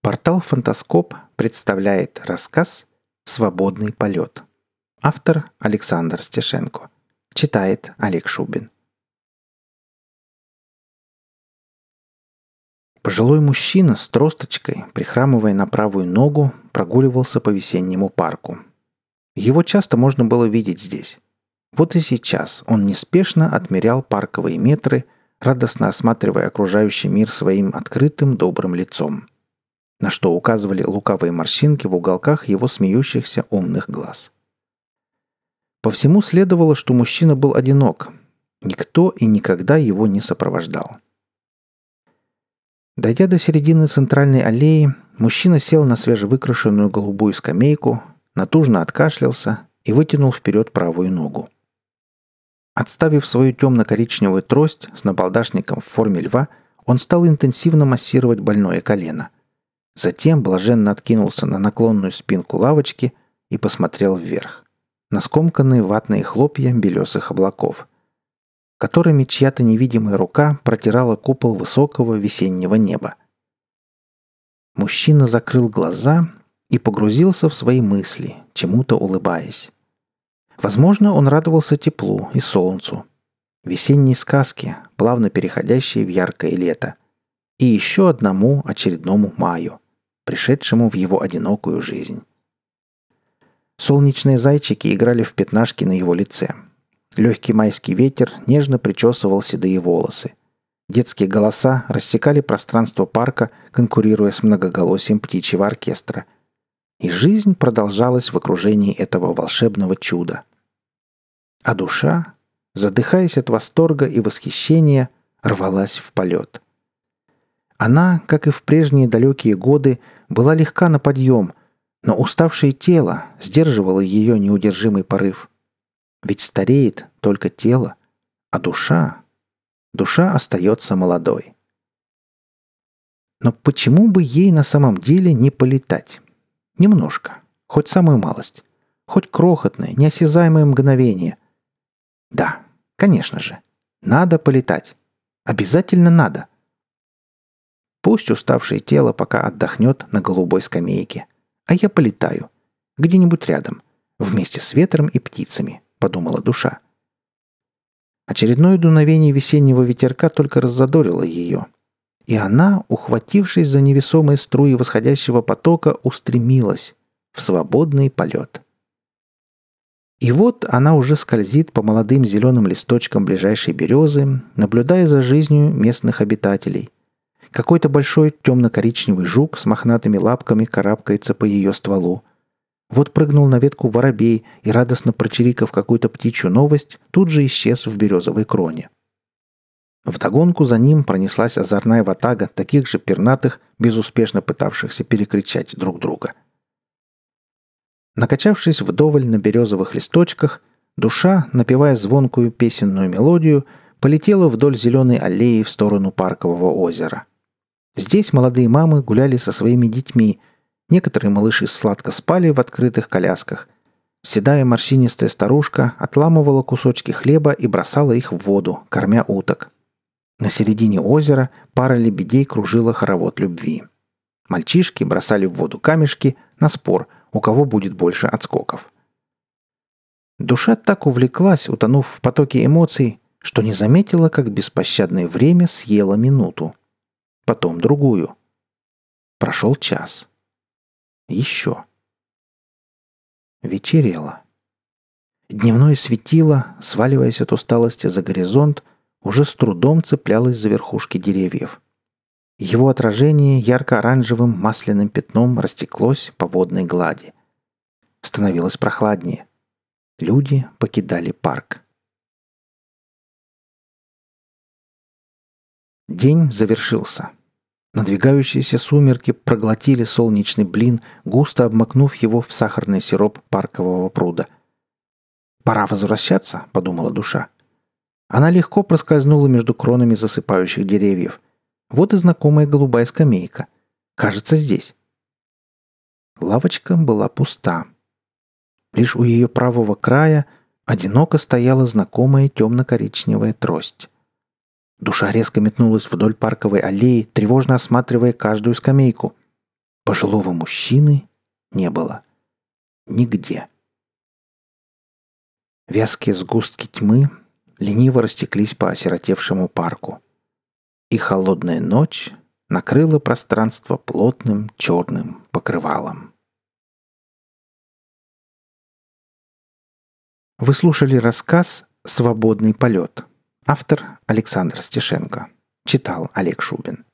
Портал «Фантаскоп» представляет рассказ «Свободный полет». Автор Александр Стешенко. Читает Олег Шубин. Пожилой мужчина с тросточкой, прихрамывая на правую ногу, прогуливался по весеннему парку. Его часто можно было видеть здесь. Вот и сейчас он неспешно отмерял парковые метры, радостно осматривая окружающий мир своим открытым добрым лицом – на что указывали лукавые морщинки в уголках его смеющихся умных глаз. По всему следовало, что мужчина был одинок. Никто и никогда его не сопровождал. Дойдя до середины центральной аллеи, мужчина сел на свежевыкрашенную голубую скамейку, натужно откашлялся и вытянул вперед правую ногу. Отставив свою темно-коричневую трость с набалдашником в форме льва, он стал интенсивно массировать больное колено – Затем блаженно откинулся на наклонную спинку лавочки и посмотрел вверх. На скомканные ватные хлопья белесых облаков, которыми чья-то невидимая рука протирала купол высокого весеннего неба. Мужчина закрыл глаза и погрузился в свои мысли, чему-то улыбаясь. Возможно, он радовался теплу и солнцу, весенней сказке, плавно переходящей в яркое лето, и еще одному очередному маю – пришедшему в его одинокую жизнь. Солнечные зайчики играли в пятнашки на его лице. Легкий майский ветер нежно причесывал седые волосы. Детские голоса рассекали пространство парка, конкурируя с многоголосием птичьего оркестра. И жизнь продолжалась в окружении этого волшебного чуда. А душа, задыхаясь от восторга и восхищения, рвалась в полет. Она, как и в прежние далекие годы, была легка на подъем, но уставшее тело сдерживало ее неудержимый порыв. Ведь стареет только тело, а душа... Душа остается молодой. Но почему бы ей на самом деле не полетать? Немножко, хоть самую малость, хоть крохотное, неосязаемое мгновение. Да, конечно же, надо полетать. Обязательно надо — Пусть уставшее тело пока отдохнет на голубой скамейке. А я полетаю. Где-нибудь рядом. Вместе с ветром и птицами, подумала душа. Очередное дуновение весеннего ветерка только раззадорило ее. И она, ухватившись за невесомые струи восходящего потока, устремилась в свободный полет. И вот она уже скользит по молодым зеленым листочкам ближайшей березы, наблюдая за жизнью местных обитателей – какой-то большой темно-коричневый жук с мохнатыми лапками карабкается по ее стволу. Вот прыгнул на ветку воробей и, радостно прочирикав какую-то птичью новость, тут же исчез в березовой кроне. Вдогонку за ним пронеслась озорная ватага таких же пернатых, безуспешно пытавшихся перекричать друг друга. Накачавшись вдоволь на березовых листочках, душа, напевая звонкую песенную мелодию, полетела вдоль зеленой аллеи в сторону паркового озера. Здесь молодые мамы гуляли со своими детьми. Некоторые малыши сладко спали в открытых колясках. Седая морщинистая старушка отламывала кусочки хлеба и бросала их в воду, кормя уток. На середине озера пара лебедей кружила хоровод любви. Мальчишки бросали в воду камешки на спор, у кого будет больше отскоков. Душа так увлеклась, утонув в потоке эмоций, что не заметила, как беспощадное время съело минуту потом другую. Прошел час. Еще. Вечерело. Дневное светило, сваливаясь от усталости за горизонт, уже с трудом цеплялось за верхушки деревьев. Его отражение ярко-оранжевым масляным пятном растеклось по водной глади. Становилось прохладнее. Люди покидали парк. День завершился. Надвигающиеся сумерки проглотили солнечный блин, густо обмакнув его в сахарный сироп паркового пруда. «Пора возвращаться», — подумала душа. Она легко проскользнула между кронами засыпающих деревьев. Вот и знакомая голубая скамейка. Кажется, здесь. Лавочка была пуста. Лишь у ее правого края одиноко стояла знакомая темно-коричневая трость. Душа резко метнулась вдоль парковой аллеи, тревожно осматривая каждую скамейку. Пожилого мужчины не было. Нигде. Вязкие сгустки тьмы лениво растеклись по осиротевшему парку. И холодная ночь накрыла пространство плотным черным покрывалом. Вы слушали рассказ «Свободный полет». Автор Александр Стешенко. Читал Олег Шубин.